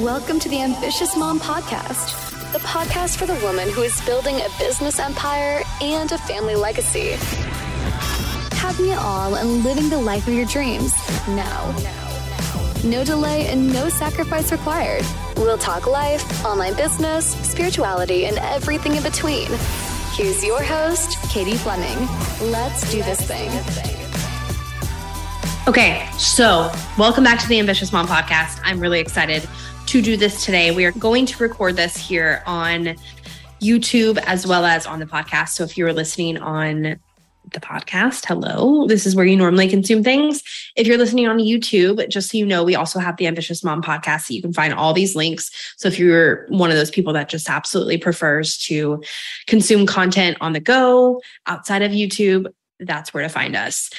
Welcome to the Ambitious Mom Podcast, the podcast for the woman who is building a business empire and a family legacy. Having it all and living the life of your dreams now. No delay and no sacrifice required. We'll talk life, online business, spirituality, and everything in between. Here's your host, Katie Fleming. Let's do this thing. Okay, so welcome back to the Ambitious Mom Podcast. I'm really excited to do this today. We are going to record this here on YouTube as well as on the podcast. So if you're listening on the podcast, hello, this is where you normally consume things. If you're listening on YouTube, just so you know, we also have the Ambitious Mom podcast. So you can find all these links. So if you're one of those people that just absolutely prefers to consume content on the go outside of YouTube, that's where to find us.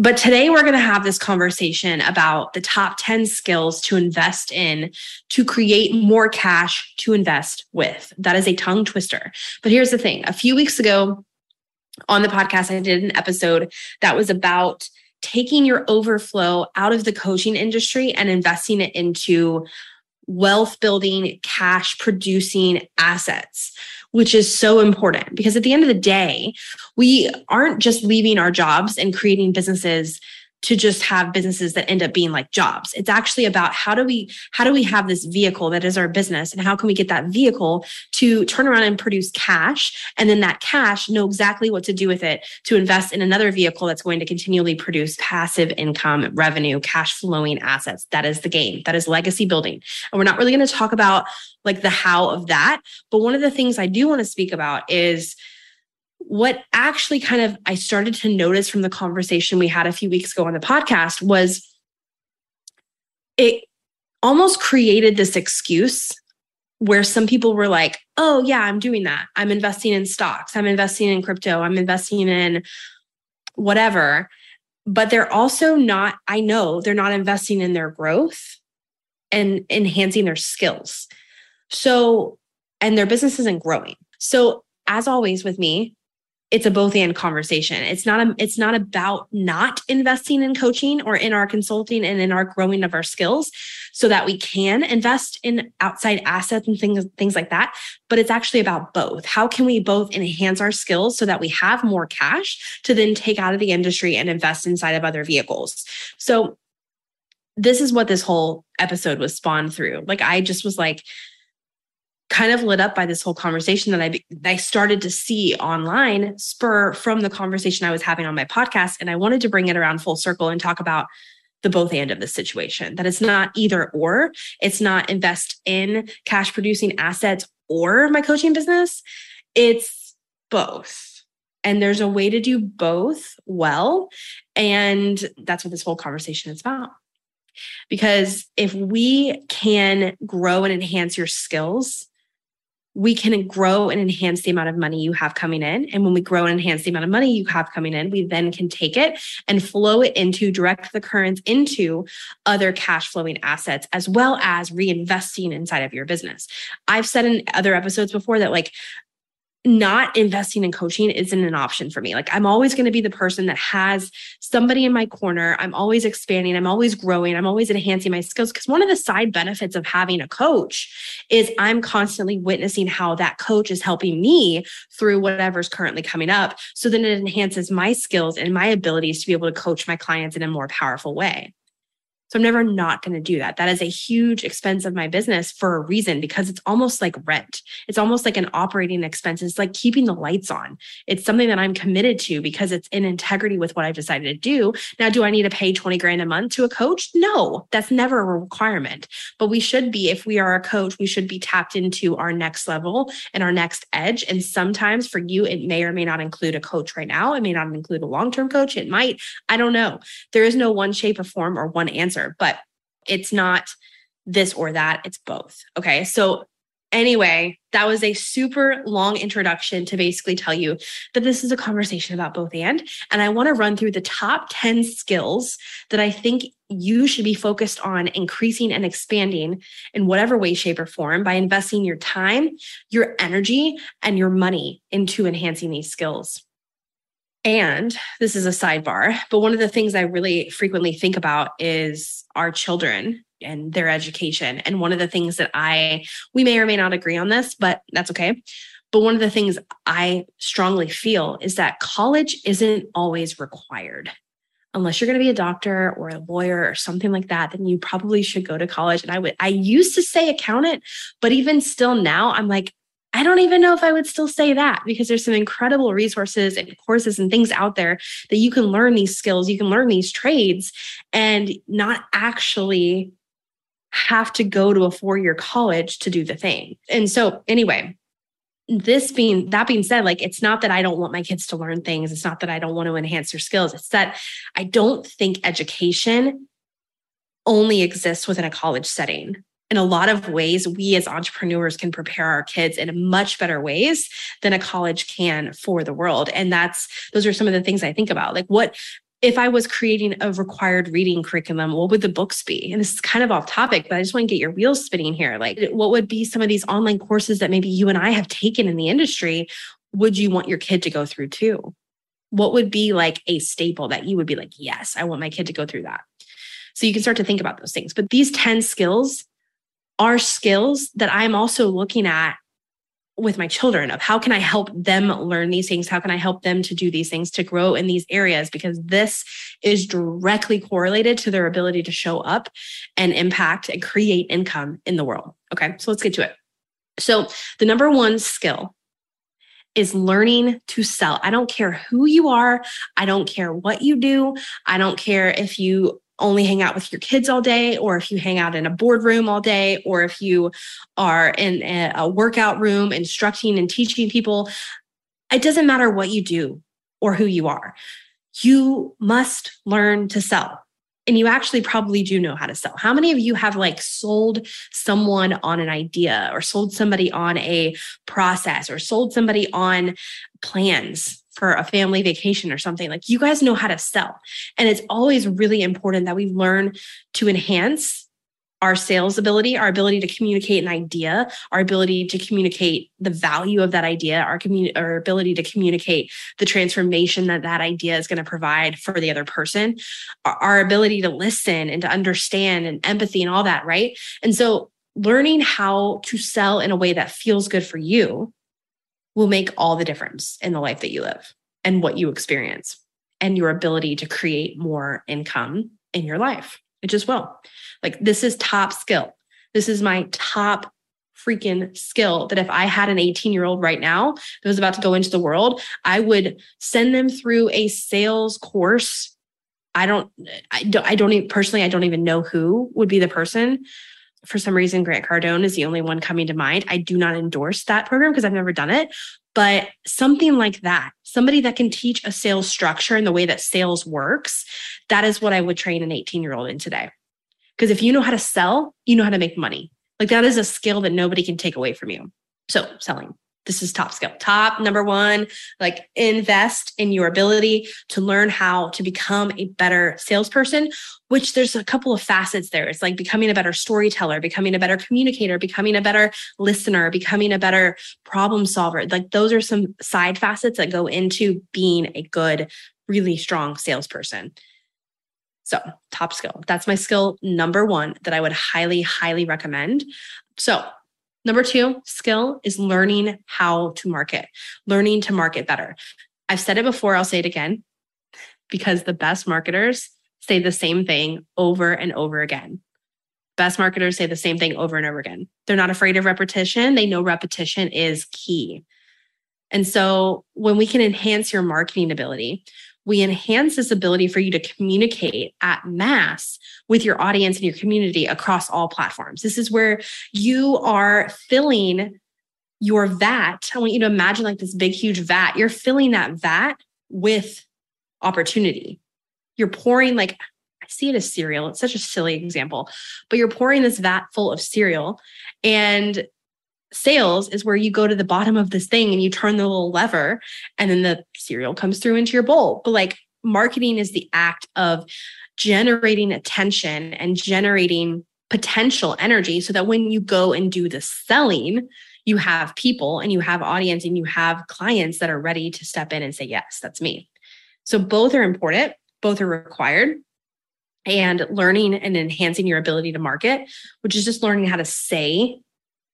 But today we're going to have this conversation about the top 10 skills to invest in to create more cash to invest with. That is a tongue twister. But here's the thing a few weeks ago on the podcast, I did an episode that was about taking your overflow out of the coaching industry and investing it into wealth building, cash producing assets which is so important because at the end of the day, we aren't just leaving our jobs and creating businesses to just have businesses that end up being like jobs. It's actually about how do we how do we have this vehicle that is our business and how can we get that vehicle to turn around and produce cash and then that cash know exactly what to do with it to invest in another vehicle that's going to continually produce passive income, revenue, cash flowing assets. That is the game. That is legacy building. And we're not really going to talk about like the how of that, but one of the things I do want to speak about is what actually kind of I started to notice from the conversation we had a few weeks ago on the podcast was it almost created this excuse where some people were like, oh, yeah, I'm doing that. I'm investing in stocks, I'm investing in crypto, I'm investing in whatever. But they're also not, I know they're not investing in their growth and enhancing their skills. So, and their business isn't growing. So, as always with me, it's a both and conversation. It's not a, it's not about not investing in coaching or in our consulting and in our growing of our skills so that we can invest in outside assets and things things like that, but it's actually about both. How can we both enhance our skills so that we have more cash to then take out of the industry and invest inside of other vehicles. So this is what this whole episode was spawned through. Like I just was like kind of lit up by this whole conversation that I I started to see online spur from the conversation I was having on my podcast. And I wanted to bring it around full circle and talk about the both and of the situation that it's not either or. It's not invest in cash producing assets or my coaching business. It's both. And there's a way to do both well. And that's what this whole conversation is about. Because if we can grow and enhance your skills we can grow and enhance the amount of money you have coming in. And when we grow and enhance the amount of money you have coming in, we then can take it and flow it into direct the currents into other cash flowing assets, as well as reinvesting inside of your business. I've said in other episodes before that, like, not investing in coaching isn't an option for me. Like I'm always going to be the person that has somebody in my corner. I'm always expanding. I'm always growing. I'm always enhancing my skills. Because one of the side benefits of having a coach is I'm constantly witnessing how that coach is helping me through whatever's currently coming up. So then it enhances my skills and my abilities to be able to coach my clients in a more powerful way. So I'm never not going to do that. That is a huge expense of my business for a reason because it's almost like rent. It's almost like an operating expense. It's like keeping the lights on. It's something that I'm committed to because it's in integrity with what I've decided to do. Now, do I need to pay 20 grand a month to a coach? No, that's never a requirement. But we should be, if we are a coach, we should be tapped into our next level and our next edge. And sometimes for you, it may or may not include a coach right now. It may not include a long term coach. It might. I don't know. There is no one shape or form or one answer answer, but it's not this or that, it's both. Okay. So, anyway, that was a super long introduction to basically tell you that this is a conversation about both and. And I want to run through the top 10 skills that I think you should be focused on increasing and expanding in whatever way, shape, or form by investing your time, your energy, and your money into enhancing these skills. And this is a sidebar, but one of the things I really frequently think about is our children and their education. And one of the things that I, we may or may not agree on this, but that's okay. But one of the things I strongly feel is that college isn't always required. Unless you're going to be a doctor or a lawyer or something like that, then you probably should go to college. And I would, I used to say accountant, but even still now, I'm like, I don't even know if I would still say that because there's some incredible resources and courses and things out there that you can learn these skills, you can learn these trades and not actually have to go to a four year college to do the thing. And so, anyway, this being that being said like it's not that i don't want my kids to learn things. It's not that i don't want to enhance their skills. It's that i don't think education only exists within a college setting in a lot of ways, we as entrepreneurs can prepare our kids in much better ways than a college can for the world. And that's, those are some of the things I think about. Like, what, if I was creating a required reading curriculum, what would the books be? And this is kind of off topic, but I just want to get your wheels spinning here. Like, what would be some of these online courses that maybe you and I have taken in the industry? Would you want your kid to go through too? What would be like a staple that you would be like, yes, I want my kid to go through that? So you can start to think about those things. But these 10 skills are skills that I'm also looking at with my children of how can I help them learn these things? How can I help them to do these things to grow in these areas? Because this is directly correlated to their ability to show up and impact and create income in the world. Okay, so let's get to it. So, the number one skill is learning to sell. I don't care who you are. I don't care what you do. I don't care if you only hang out with your kids all day, or if you hang out in a boardroom all day, or if you are in a workout room instructing and teaching people. It doesn't matter what you do or who you are. You must learn to sell. And you actually probably do know how to sell. How many of you have like sold someone on an idea or sold somebody on a process or sold somebody on plans for a family vacation or something, like you guys know how to sell. And it's always really important that we learn to enhance our sales ability, our ability to communicate an idea, our ability to communicate the value of that idea, our our ability to communicate the transformation that that idea is going to provide for the other person, our, our ability to listen and to understand and empathy and all that, right? And so learning how to sell in a way that feels good for you will make all the difference in the life that you live and what you experience and your ability to create more income in your life. It just will. Like, this is top skill. This is my top freaking skill that if I had an 18 year old right now that was about to go into the world, I would send them through a sales course. I don't, I don't, I don't even personally, I don't even know who would be the person, for some reason, Grant Cardone is the only one coming to mind. I do not endorse that program because I've never done it, but something like that, somebody that can teach a sales structure and the way that sales works, that is what I would train an 18 year old in today. Because if you know how to sell, you know how to make money. Like that is a skill that nobody can take away from you. So, selling this is top skill. Top number one, like invest in your ability to learn how to become a better salesperson, which there's a couple of facets there. It's like becoming a better storyteller, becoming a better communicator, becoming a better listener, becoming a better problem solver. Like those are some side facets that go into being a good, really strong salesperson. So, top skill. That's my skill number one that I would highly, highly recommend. So, Number two skill is learning how to market, learning to market better. I've said it before, I'll say it again because the best marketers say the same thing over and over again. Best marketers say the same thing over and over again. They're not afraid of repetition, they know repetition is key. And so when we can enhance your marketing ability, we enhance this ability for you to communicate at mass with your audience and your community across all platforms. This is where you are filling your vat. I want you to imagine like this big, huge vat. You're filling that vat with opportunity. You're pouring like, I see it as cereal. It's such a silly example, but you're pouring this vat full of cereal and sales is where you go to the bottom of this thing and you turn the little lever and then the cereal comes through into your bowl. But like marketing is the act of generating attention and generating potential energy so that when you go and do the selling, you have people and you have audience and you have clients that are ready to step in and say, Yes, that's me. So both are important, both are required. and learning and enhancing your ability to market, which is just learning how to say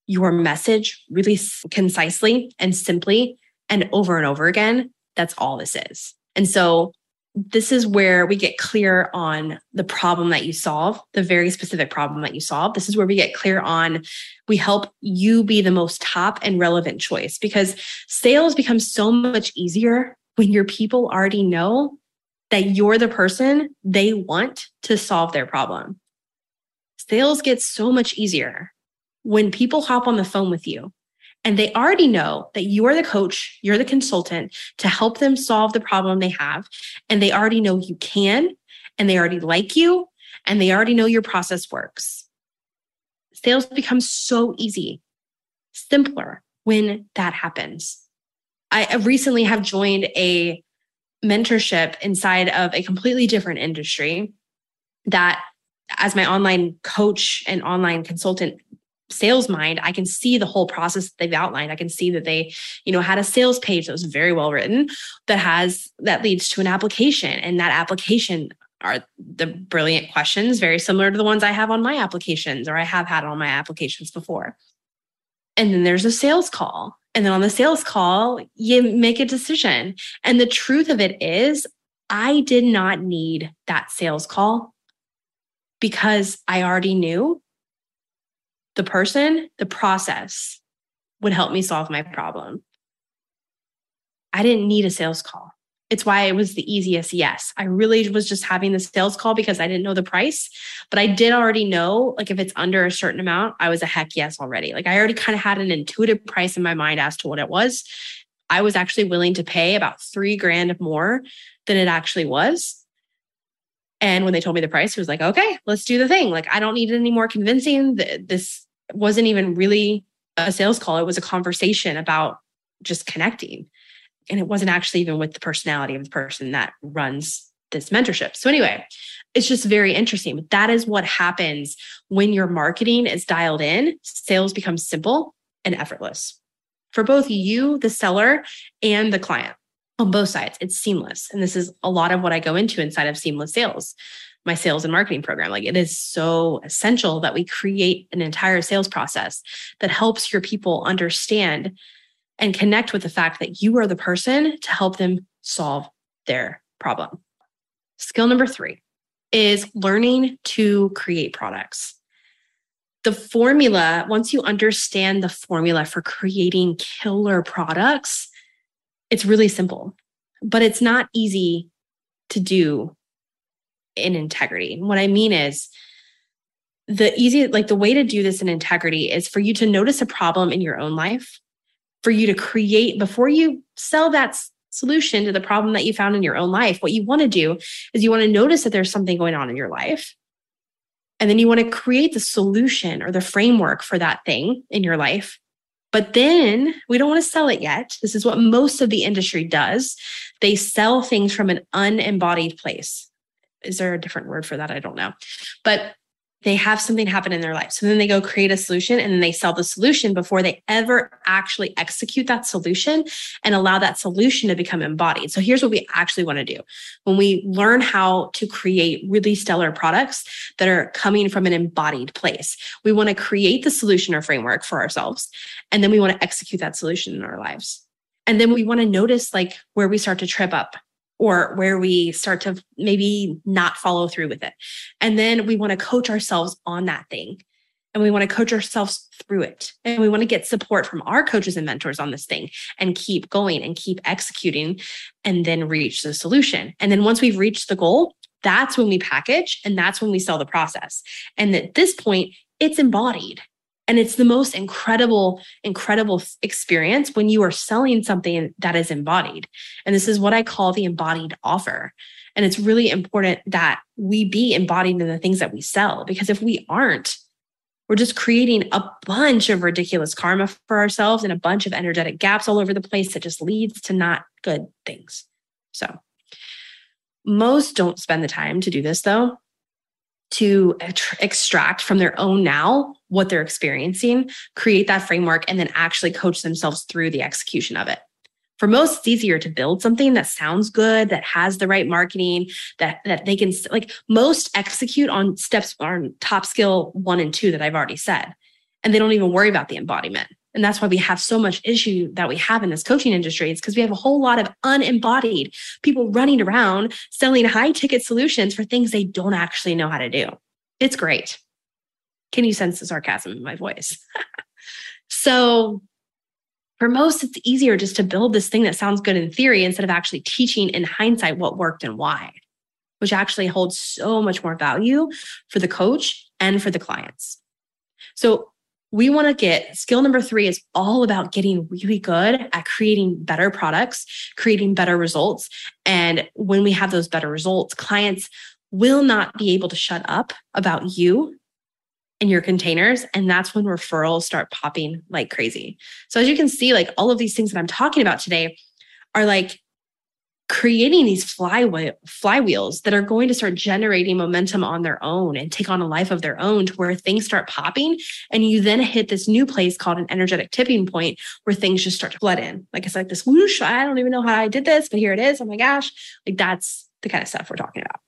your message really concisely and simply and over and over again. That's all this is. And so this is where we get clear on the problem that you solve, the very specific problem that you solve. This is where we get clear on, we help you be the most top and relevant choice because sales becomes so much easier when your people already know that you're the person they want to solve their problem. Sales gets so much easier when people hop on the phone with you and they already know that you are the coach, you're the consultant to help them solve the problem they have. And they already know you can, and they already like you, and they already know your process works. Sales becomes so easy, simpler when that happens. I recently have joined a mentorship inside of a completely different industry that as my online coach and online consultant sales mind i can see the whole process that they've outlined. I can see that they you know had a sales page that was very well written that has that leads to an application. And that application are the brilliant questions very similar to the ones i have on my applications or i have had on my applications before. And then there's a sales call. And then on the sales call you make a decision. And the truth of it is i did not need that sales call because i already knew the person, the process would help me solve my problem. I didn't need a sales call. It's why it was the easiest yes. I really was just having the sales call because I didn't know the price, but I did already know like if it's under a certain amount, I was a heck yes already. Like I already kind of had an intuitive price in my mind as to what it was. I was actually willing to pay about three grand more than it actually was. And when they told me the price, it was like, okay, let's do the thing. Like, I don't need any more convincing. This wasn't even really a sales call. It was a conversation about just connecting. And it wasn't actually even with the personality of the person that runs this mentorship. So, anyway, it's just very interesting. But that is what happens when your marketing is dialed in. Sales becomes simple and effortless for both you, the seller, and the client on both sides. It's seamless. And this is a lot of what I go into inside of seamless sales my sales and marketing program. Like it is so essential that we create an entire sales process that helps your people understand and connect with the fact that you are the person to help them solve their problem. Skill number three is learning to create products. The formula, once you understand the formula for creating killer products, it's really simple, but it's not easy to do in integrity. And what I mean is, the easy, like the way to do this in integrity is for you to notice a problem in your own life, for you to create before you sell that solution to the problem that you found in your own life. What you want to do is you want to notice that there's something going on in your life. And then you want to create the solution or the framework for that thing in your life. But then we don't want to sell it yet. This is what most of the industry does. They sell things from an unembodied place is there a different word for that? I don't know. But they have something happen in their life. So then they go create a solution and then they sell the solution before they ever actually execute that solution and allow that solution to become embodied. So here's what we actually want to do. When we learn how to create really stellar products that are coming from an embodied place, we want to create the solution or framework for ourselves. And then we want to execute that solution in our lives. And then we want to notice like where we start to trip up or where we start to maybe not follow through with it. And then we want to coach ourselves on that thing. And we want to coach ourselves through it. And we want to get support from our coaches and mentors on this thing and keep going and keep executing and then reach the solution. And then once we've reached the goal, that's when we package and that's when we sell the process. And at this point, it's embodied. And it's the most incredible, incredible experience when you are selling something that is embodied. And this is what I call the embodied offer. And it's really important that we be embodied in the things that we sell, because if we aren't, we're just creating a bunch of ridiculous karma for ourselves and a bunch of energetic gaps all over the place that just leads to not good things. So, most don't spend the time to do this though to extract from their own now what they're experiencing, create that framework, and then actually coach themselves through the execution of it. For most, it's easier to build something that sounds good, that has the right marketing, that that they can like most execute on steps on top skill one and two that I've already said. And they don't even worry about the embodiment. And that's why we have so much issue that we have in this coaching industry. It's because we have a whole lot of unembodied people running around selling high ticket solutions for things they don't actually know how to do. It's great. Can you sense the sarcasm in my voice? so, for most, it's easier just to build this thing that sounds good in theory instead of actually teaching in hindsight what worked and why, which actually holds so much more value for the coach and for the clients. So, we want to get skill number three is all about getting really good at creating better products, creating better results. And when we have those better results, clients will not be able to shut up about you and your containers. And that's when referrals start popping like crazy. So, as you can see, like all of these things that I'm talking about today are like creating these flywheel flywheels that are going to start generating momentum on their own and take on a life of their own to where things start popping and you then hit this new place called an energetic tipping point where things just start to flood in. Like it's like this whoosh i don't even know how i did this but here it is. Oh my gosh. Like that's the kind of stuff we're talking about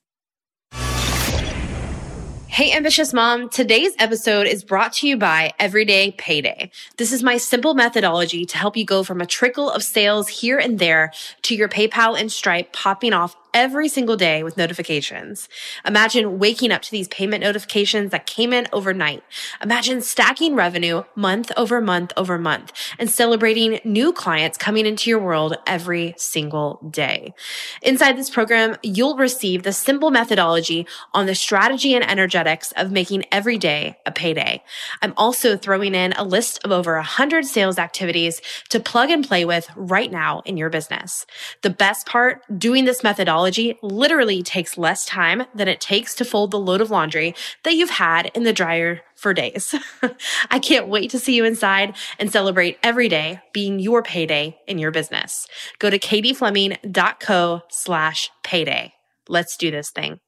Hey, ambitious mom. Today's episode is brought to you by Everyday Payday. This is my simple methodology to help you go from a trickle of sales here and there to your PayPal and Stripe popping off every single day with notifications. Imagine waking up to these payment notifications that came in overnight. Imagine stacking revenue month over month over month and celebrating new clients coming into your world every single day. Inside this program, you'll receive the simple methodology on the strategy and energetics of making every day a payday. I'm also throwing in a list of over 100 sales activities to plug and play with right now in your business. The best part, doing this methodology literally takes less time than it takes to fold the load of laundry that you've had in the dryer for days. I can't wait to see you inside and celebrate every day being your payday in your business. Go to katiefleming.co slash payday. Let's do this thing.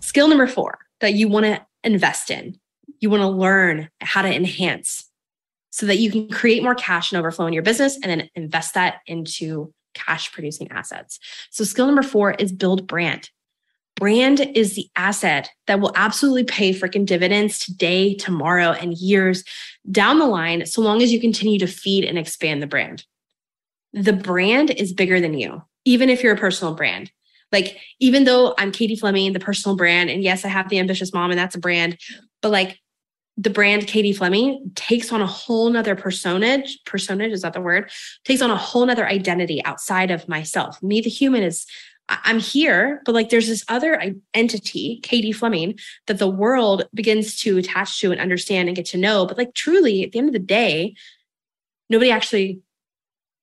Skill number four that you want to invest in, you want to learn how to enhance so that you can create more cash and overflow in your business and then invest that into cash producing assets. So, skill number four is build brand. Brand is the asset that will absolutely pay freaking dividends today, tomorrow, and years down the line, so long as you continue to feed and expand the brand. The brand is bigger than you, even if you're a personal brand. Like, even though I'm Katie Fleming, the personal brand, and yes, I have the ambitious mom, and that's a brand, but like the brand Katie Fleming takes on a whole nother personage. Personage, is that the word? Takes on a whole nother identity outside of myself. Me, the human, is I'm here, but like there's this other entity, Katie Fleming, that the world begins to attach to and understand and get to know. But like truly, at the end of the day, nobody actually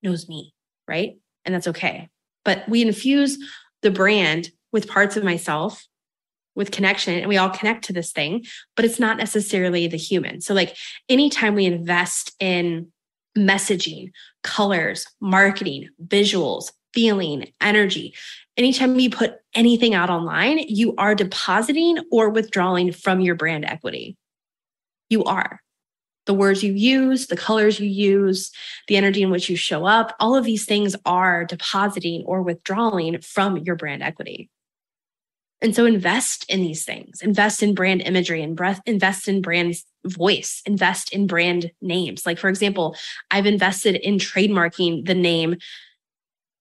knows me, right? And that's okay. But we infuse the brand with parts of myself with connection and we all connect to this thing, but it's not necessarily the human. So, like, anytime we invest in messaging, colors, marketing, visuals, feeling, energy, anytime you put anything out online, you are depositing or withdrawing from your brand equity. You are. The words you use, the colors you use, the energy in which you show up, all of these things are depositing or withdrawing from your brand equity. And so invest in these things, invest in brand imagery and breath, invest in brand voice, invest in brand names. Like, for example, I've invested in trademarking the name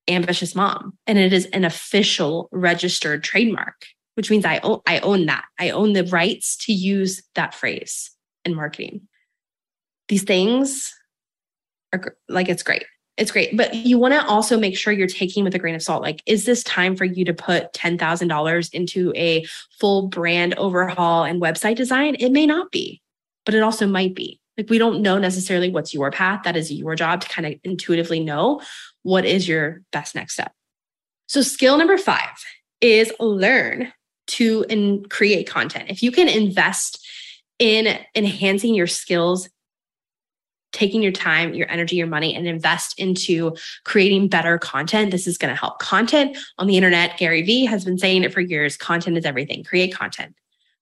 Ambitious Mom, and it is an official registered trademark, which means I own, I own that. I own the rights to use that phrase in marketing. These things are like, it's great it's great. But you want to also make sure you're taking with a grain of salt. Like, is this time for you to put $10,000 into a full brand overhaul and website design? It may not be, but it also might be. Like, we don't know necessarily what's your path. That is your job to kind of intuitively know what is your best next step. So, skill number five is learn to in create content. If you can invest in enhancing your skills taking your time, your energy, your money, and invest into creating better content, this is going to help. Content on the internet, Gary Vee has been saying it for years content is everything. Create content,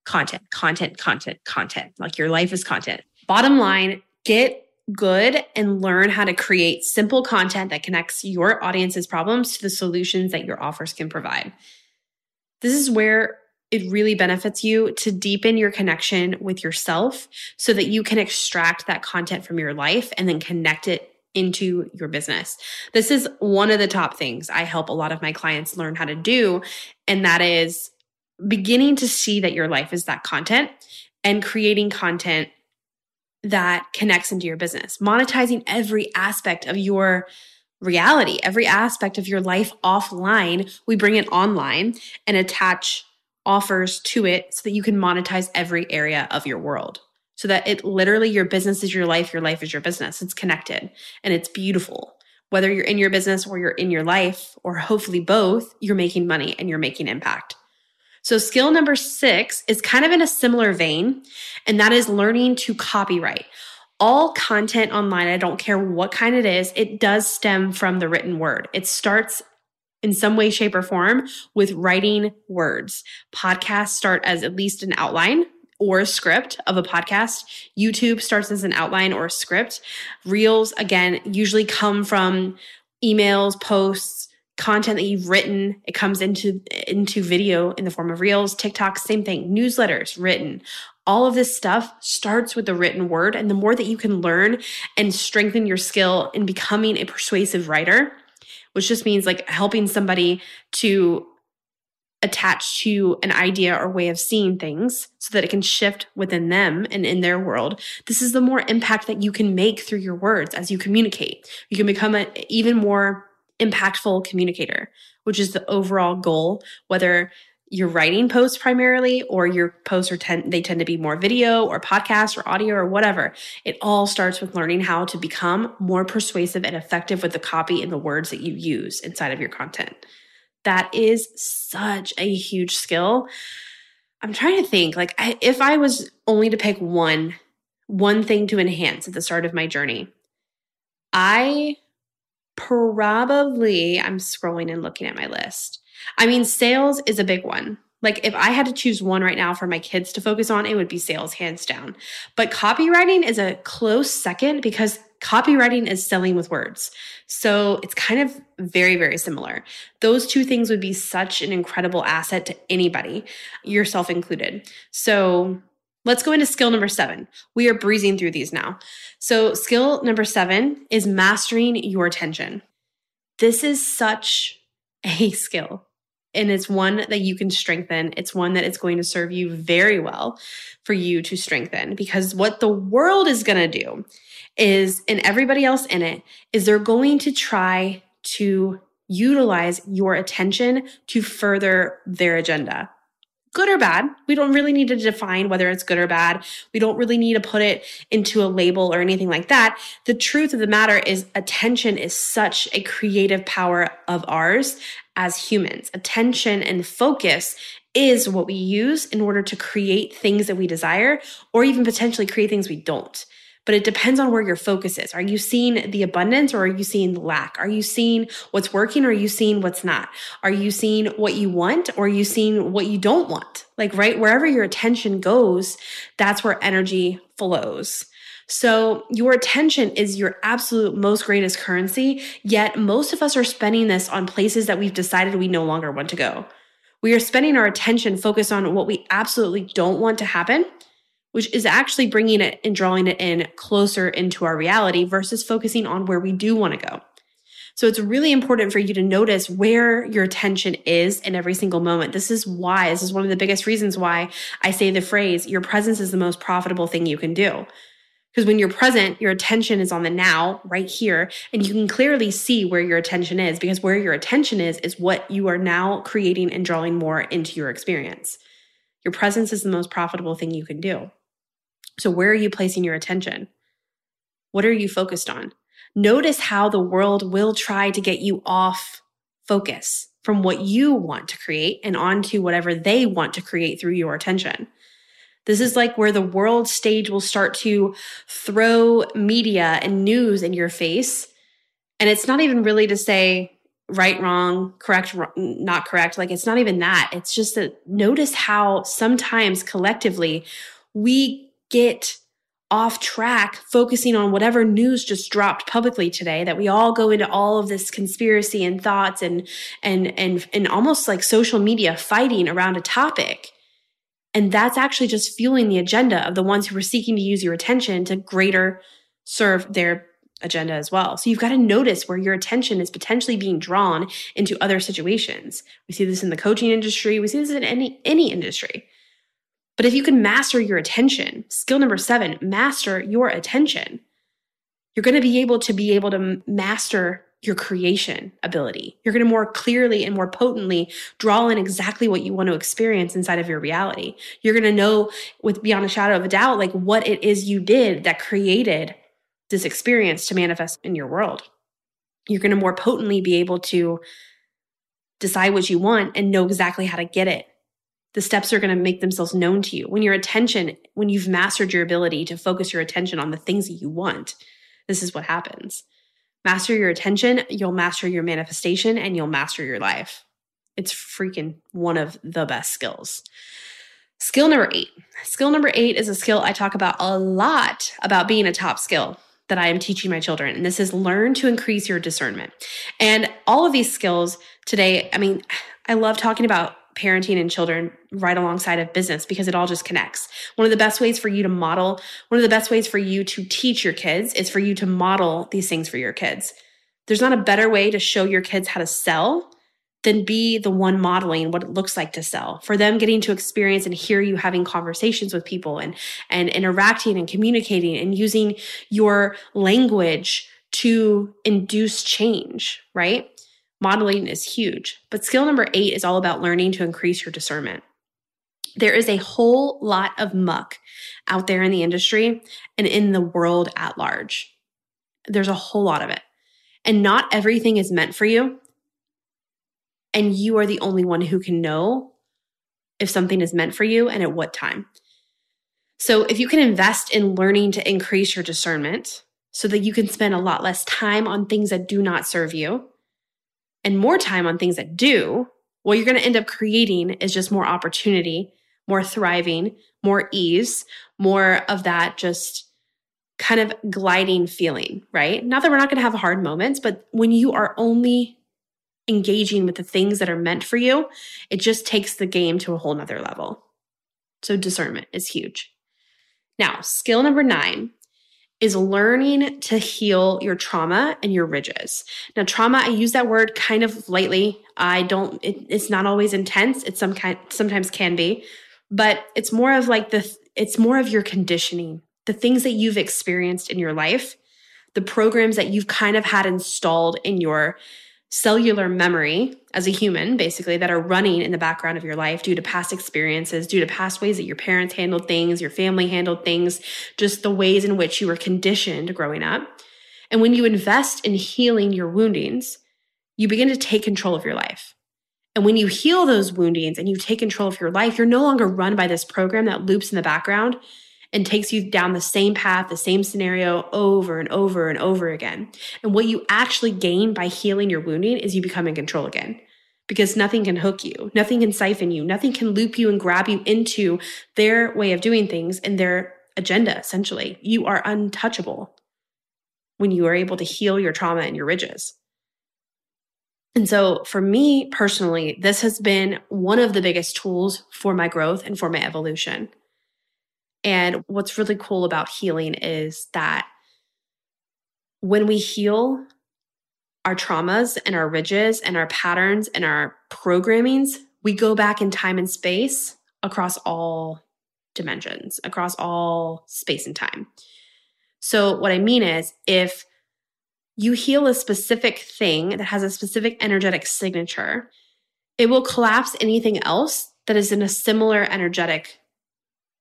content, content, content, content. Like your life is content. Bottom line, get good and learn how to create simple content that connects your audience's problems to the solutions that your offers can provide. This is where it really benefits you to deepen your connection with yourself so that you can extract that content from your life and then connect it into your business. This is one of the top things I help a lot of my clients learn how to do. And that is beginning to see that your life is that content and creating content that connects into your business, monetizing every aspect of your reality, every aspect of your life offline. We bring it online and attach offers to it so that you can monetize every area of your world. So that it literally, your business is your life, your life is your business. It's connected and it's beautiful. Whether you're in your business or you're in your life, or hopefully both, you're making money and you're making impact. So, skill number six is kind of in a similar vein, and that is learning to copywrite. All content online, I don't care what kind it is, it does stem from the written word. It starts in some way, shape, or form with writing words. Podcasts start as at least an outline or a script of a podcast. YouTube starts as an outline or a script. Reels, again, usually come from emails, posts, content that you've written it comes into into video in the form of reels tiktok same thing newsletters written all of this stuff starts with the written word and the more that you can learn and strengthen your skill in becoming a persuasive writer which just means like helping somebody to attach to an idea or way of seeing things so that it can shift within them and in their world. This is the more impact that you can make through your words as you communicate. You can become an even more impactful communicator, which is the overall goal, whether you're writing posts primarily or your posts are tend they tend to be more video or podcast or audio or whatever. It all starts with learning how to become more persuasive and effective with the copy and the words that you use inside of your content. That is such a huge skill. I'm trying to think like I, if i was only to pick one one thing to enhance at the start of my journey i probably I'm scrolling and looking at my list. I mean, sales is a big one. Like if I had to choose one right now for my kids to focus on, it would be sales hands down. But copywriting is a close second because copywriting is selling with words. So it's kind of very, very similar. Those two things would be such an incredible asset to anybody, yourself included. So Let's go into skill number seven. We are breezing through these now. So, skill number seven is mastering your attention. This is such a skill, and it's one that you can strengthen. It's one that is going to serve you very well for you to strengthen because what the world is going to do is, and everybody else in it, is they're going to try to utilize your attention to further their agenda good or bad. We don't really need to define whether it's good or bad. We don't really need to put it into a label or anything like that. The truth of the matter is attention is such a creative power of ours as humans. Attention and focus is what we use in order to create things that we desire or even potentially create things we don't but it depends on where your focus is. Are you seeing the abundance or are you seeing the lack? Are you seeing what's working or are you seeing what's not? Are you seeing what you want or are you seeing what you don't want? Like, right, wherever your attention goes, that's where energy flows. So, your attention is your absolute most greatest currency, yet most of us are spending this on places that we've decided we no longer want to go. We are spending our attention focused on what we absolutely don't want to happen which is actually bringing it and drawing it in closer into our reality versus focusing on where we do want to go. So it's really important for you to notice where your attention is in every single moment. This is why, this is one of the biggest reasons why I say the phrase, your presence is the most profitable thing you can do. Because when you're present, your attention is on the now, right here, and you can clearly see where your attention is because where your attention is, is what you are now creating and drawing more into your experience. Your presence is the most profitable thing you can do. So, where are you placing your attention? What are you focused on? Notice how the world will try to get you off focus from what you want to create and onto whatever they want to create through your attention. This is like where the world stage will start to throw media and news in your face. And it's not even really to say right, wrong, correct, not correct. Like it's not even that. It's just that notice how sometimes collectively we get off track focusing on whatever news just dropped publicly today that we all go into all of this conspiracy and thoughts and and and and almost like social media fighting around a topic and that's actually just fueling the agenda of the ones who are seeking to use your attention to greater serve their agenda as well. So you've got to notice where your attention is potentially being drawn into other situations. We see this in the coaching industry, we see this in any any industry. But if you can master your attention, skill number 7, master your attention. You're going to be able to be able to master your creation ability. You're going to more clearly and more potently draw in exactly what you want to experience inside of your reality. You're going to know with beyond a shadow of a doubt like what it is you did that created this experience to manifest in your world. You're going to more potently be able to decide what you want and know exactly how to get it. The steps are going to make themselves known to you. When your attention, when you've mastered your ability to focus your attention on the things that you want, this is what happens. Master your attention, you'll master your manifestation, and you'll master your life. It's freaking one of the best skills. Skill number eight. Skill number eight is a skill I talk about a lot about being a top skill that I am teaching my children. And this is learn to increase your discernment. And all of these skills today, I mean, I love talking about parenting and children right alongside of business because it all just connects. One of the best ways for you to model, one of the best ways for you to teach your kids is for you to model these things for your kids. There's not a better way to show your kids how to sell than be the one modeling what it looks like to sell for them getting to experience and hear you having conversations with people and and interacting and communicating and using your language to induce change right modeling is huge but skill number 8 is all about learning to increase your discernment. There is a whole lot of muck out there in the industry and in the world at large. There's a whole lot of it. And not everything is meant for you. And you are the only one who can know if something is meant for you and at what time. So, if you can invest in learning to increase your discernment so that you can spend a lot less time on things that do not serve you and more time on things that do, what you're going to end up creating is just more opportunity, more thriving, more ease, more of that just kind of gliding feeling, right? Not that we're not going to have hard moments, but when you are only engaging with the things that are meant for you, it just takes the game to a whole nother level. So discernment is huge. Now, skill number nine is learning to heal your trauma and your ridges. Now, trauma, I use that word kind of lightly. I don't, it, it's not always intense. It's some kind, sometimes can be, but it's more of like the, it's more of your conditioning, the things that you've experienced in your life, the programs that you've kind of had installed in your cellular memory as a human, basically, that are running in the background of your life due to past experiences, due to past ways that your parents handled things, your family handled things, just the ways in which you were conditioned growing up. And when you invest in healing your woundings, you begin to take control of your life. And when you heal those woundings and you take control of your life, you're no longer run by this program that loops in the background and takes you down the same path, the same scenario over and over and over again. And what you actually gain by healing your wounding is you become in control again. Because nothing can hook you, nothing can siphon you, nothing can loop you and grab you into their way of doing things and their agenda, essentially. You are untouchable when you are able to heal your trauma and your ridges. And so, for me personally, this has been one of the biggest tools for my growth and for my evolution. And what's really cool about healing is that when we heal our traumas and our ridges and our patterns and our programmings, we go back in time and space across all dimensions, across all space and time. So, what I mean is, if you heal a specific thing that has a specific energetic signature, it will collapse anything else that is in a similar energetic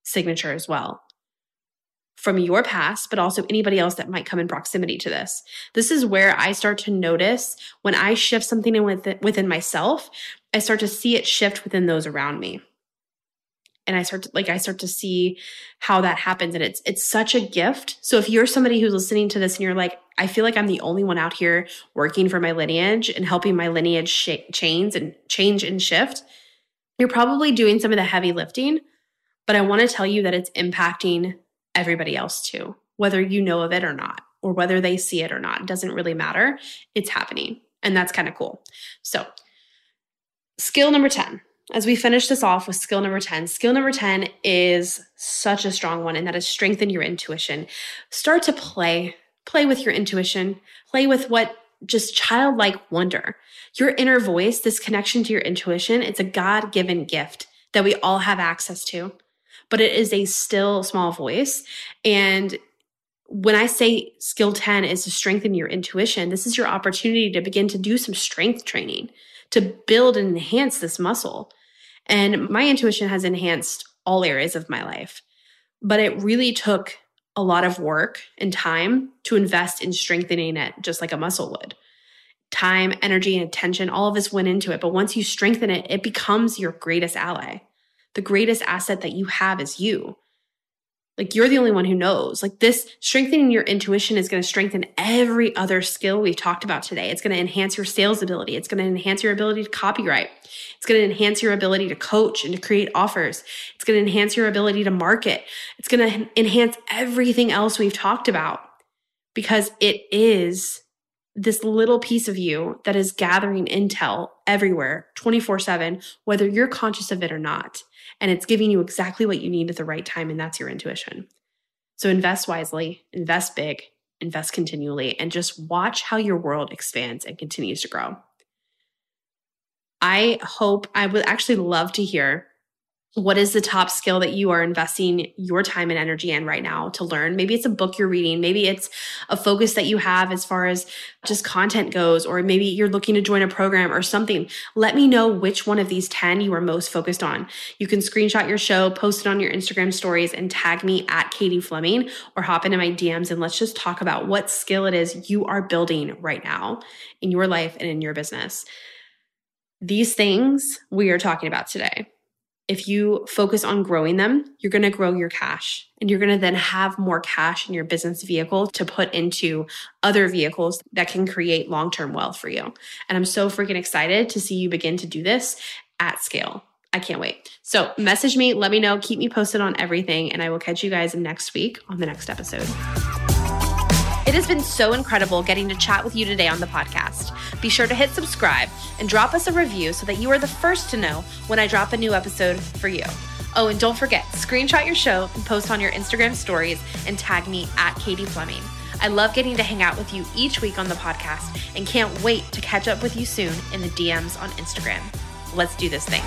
signature as well from your past, but also anybody else that might come in proximity to this. This is where I start to notice when I shift something in within, within myself, I start to see it shift within those around me. And I start to like I start to see how that happens and it's it's such a gift. So if you're somebody who's listening to this and you're like I feel like I'm the only one out here working for my lineage and helping my lineage sh- change and change and shift, you're probably doing some of the heavy lifting but I want to tell you that it's impacting everybody else too, whether you know of it or not, or whether they see it or not. It doesn't really matter. It's happening. And that's kind of cool. So, skill number 10. As we finish this off with skill number 10, skill number 10 is such a strong one, and that is strengthen your intuition. Start to play, play with your intuition, play with what just childlike wonder. Your inner voice, this connection to your intuition, it's a God given gift that we all have access to, but it is a still small voice. And when I say skill 10 is to strengthen your intuition, this is your opportunity to begin to do some strength training, to build and enhance this muscle. And my intuition has enhanced all areas of my life, but it really took a lot of work and time to invest in strengthening it, just like a muscle would. Time, energy, and attention, all of this went into it. But once you strengthen it, it becomes your greatest ally. The greatest asset that you have is you. Like you're the only one who knows. Like this strengthening your intuition is going to strengthen every other skill we've talked about today. It's going to enhance your sales ability. It's going to enhance your ability to copywrite. It's going to enhance your ability to coach and to create offers. It's going to enhance your ability to market. It's going to enhance everything else we've talked about because it is this little piece of you that is gathering intel everywhere 24 7, whether you're conscious of it or not and it's giving you exactly what you need at the right time, and that's your intuition. So invest wisely, invest big, invest continually, and just watch how your world expands and continues to grow. I hope I would actually love to hear what is the top skill that you are investing your time and energy in right now to learn? Maybe it's a book you're reading. Maybe it's a focus that you have as far as just content goes, or maybe you're looking to join a program or something. Let me know which one of these 10 you are most focused on. You can screenshot your show, post it on your Instagram stories, and tag me at Katie Fleming or hop into my DMs and let's just talk about what skill it is you are building right now in your life and in your business. These things we are talking about today if you focus on growing them, you're going to grow your cash and you're going to then have more cash in your business vehicle to put into other vehicles that can create long term wealth for you. And I'm so freaking excited to see you begin to do this at scale. I can't wait. So, message me, let me know, keep me posted on everything, and I will catch you guys next week on the next episode. It has been so incredible getting to chat with you today on the podcast. Be sure to hit subscribe and drop us a review so that you are the first to know when I drop a new episode for you. Oh, and don't forget, screenshot your show and post on your Instagram stories and tag me at Katie Fleming. I love getting to hang out with you each week on the podcast and can't wait to catch up with you soon in the DMs on Instagram. Let's do this thing.